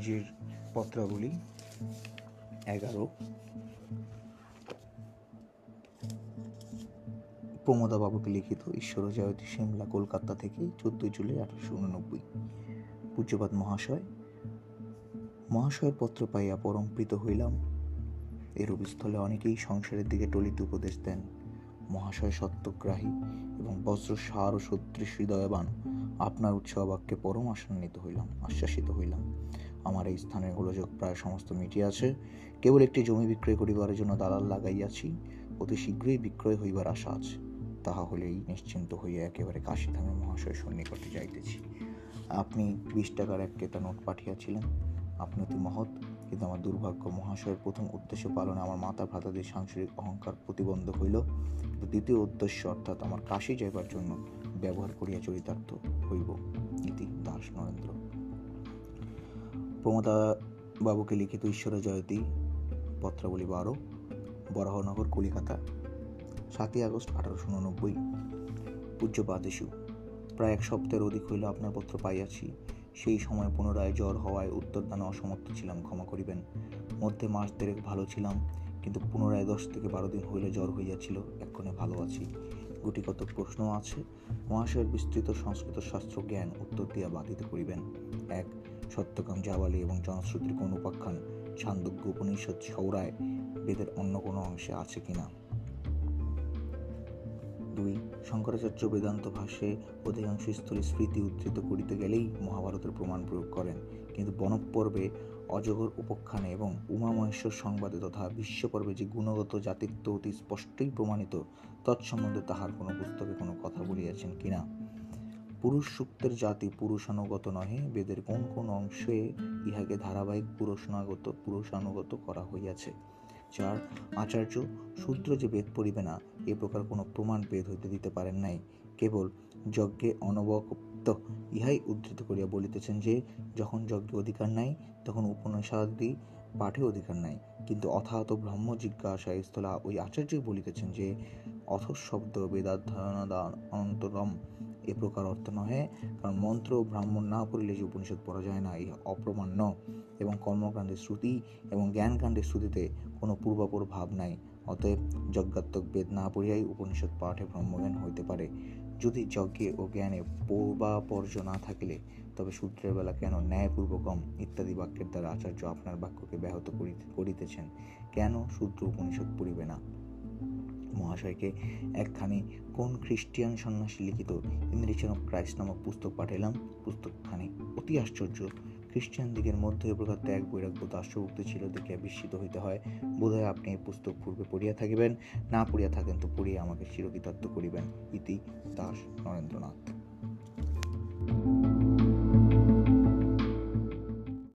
স্বামীজির পত্রাবলী এগারো। প্রমোদা বাবুকে লিখিত ঈশ্বর জয়তী সিমলা, কলকাতা থেকে চোদ্দই জুলাই আঠারোশো উননব্বই। পূজ্যপাত মহাশয়, মহাশয়ের পত্র পাইয়া পরম প্রীত হইলাম। এরূপ স্থলে অনেকেই সংসারের দিকে টলিত উপদেশ দেন। মহাশয় সত্যগ্রাহী এবং বজ্র সার ও সদৃশ হৃদয়বান। আপনার উৎসাহ বাক্যে পরম আশান্বিত হইলাম, আশ্বাসিত হইলাম। আমার এই স্থানের গোলযোগ প্রায় সমস্ত মিটিয়াছে কেবল একটি জমি বিক্রয় করিবার জন্য দালাল লাগাইয়াছি। অতি শীঘ্রই বিক্রয় হইবার আশা আছে। তাহা হলেই নিশ্চিন্ত হইয়া একেবারে কাশীধামে মহাশয় সন্নিকটে যাইতেছি। আপনি বিশ টাকার এক কেতা নোট পাঠিয়েছিলেন। আপনি অতি মহৎ, কিন্তু আমার দুর্ভাগ্য মহাশয়ের প্রথম উদ্দেশ্য পালনে আমার মাতা ভ্রাতাদের সাংসারিক অহংকার প্রতিবন্ধ হইল। দ্বিতীয় উদ্দেশ্য অর্থাৎ আমার কাশি যাইবার জন্য ব্যবহার করিয়া চরিতার্থ হইব। ইতি দাস নরেন্দ্র। প্রমোদা বাবুকে লিখিত ঈশ্বর জয়তী পত্রাবলী বারো, বরাহনগর, কলিকাতা, সাতই আগস্ট আঠারোশো উননব্বই। পূজ্যপাদ ইস্যু প্রায় এক সপ্তাহের অধিক হইল আপনার পত্র পাইয়াছি। সেই সময় পুনরায় জ্বর হওয়ায় উত্তর উত্তরদানে অসমর্থ ছিলাম, ক্ষমা করিবেন। মধ্যে মাস দেড়েক ভালো ছিলাম, কিন্তু পুনরায় দশ থেকে বারো দিন হইলে জ্বর হইয়াছিল, এক্ষণে ভালো আছি। গুটিগত প্রশ্ন আছে, মহাশয়ের বিস্তৃত সংস্কৃত শাস্ত্র জ্ঞান উত্তর দিয়া বাধিত করিবেন। এক সত্যকাম জাবালি এবং জনশ্রুতির কোন উপাখ্যান ছান্দজ্ঞ উপনিষদ সৌরায় বেদের অন্য কোনো অংশে আছে কিনা? দুই, শঙ্করাচার্য বেদান্ত ভাষ্যে অধিকাংশ স্থলে স্মৃতি উদ্ধৃত করিতে গেলেই মহাভারতের প্রমাণ প্রয়োগ করেন। কিন্তু বনপর্বে অজগর উপাখ্যানে এবং উমা মহেশ্বর সংবাদে তথা বিশ্বপর্বে যে গুণগত জাতিত্ব অতি স্পষ্টই প্রমাণিত, তৎসম্বন্ধে তাহার কোনো পুস্তকে কোনো কথা বলিয়াছেন কিনা? পুরুষ সূক্তের জাতি পুরুষানুগত নহে, বেদের কোন কোন অংশে ইহাকে ধারাবাহিক পুরুষানুগত পুরুষানুগত করা হইয়াছে। চার, আচার্য, শূদ্র যে বেদ পড়িবে না, এ প্রকার কোনো প্রমাণ বেদ হইতে দিতে পারেন নাই। কেবল যজ্ঞে অনবক্ত ইহাই উদ্ধৃত করিয়া বলিতেছেন যে, যখন যজ্ঞে অধিকার নাই, তখন উপনিষাদি পাঠে অধিকার নাই। কিন্তু অথাহত ব্রহ্ম জিজ্ঞাসা স্থলা ওই আচার্যই বলিতেছেন যে অথ শব্দ বেদাধ্যয়নদা অনন্তরম এ প্রকার অর্থ নহে, কারণ মন্ত্র ব্রাহ্মণ না পড়িলে যে উপনিষদ পড়া যায় না, ইহা অপ্রমাণ্য এবং কর্মকাণ্ডের শ্রুতি এবং জ্ঞানকাণ্ডের শ্রুতিতে কোনো পূর্বাপর ভাব নাই, অতএব যজ্ঞাত্মক বেদ না পড়িয়াই উপনিষদ পাঠে ব্রহ্মজ্ঞান হইতে পারে। যদি যজ্ঞে ও জ্ঞানে পূর্বাপর্য না থাকিলে, তবে সূত্রের বেলা কেন ন্যায়পূর্বকম ইত্যাদি বাক্যের দ্বারা আচার্য আপনার বাক্যকে ব্যাহত করিতেছেন? কেন সূত্র উপনিষদ পড়িবে না? মহাশয়কে একখানি কোন খ্রিস্টিয়ান সন্ন্যাসী লিখিত অফ ক্রাইস্ট নামক পুস্তক পাঠাইলাম? পুস্তকখানি। অতি আশ্চর্য। খ্রিস্টান দিকের মধ্যে এ প্রকার ত্যাগ, বৈরাগ্য, দাস্যভুক্ত ছিল দেখে বিস্মিত হইতে হয়। বোধহয় আপনি এই পুস্তক পূর্বে পড়িয়া থাকিবেন, না পড়িয়া থাকেন তো পড়িয়া আমাকে চিরকৃতার্থ করিবেন। ইতি দাস নরেন্দ্রনাথ।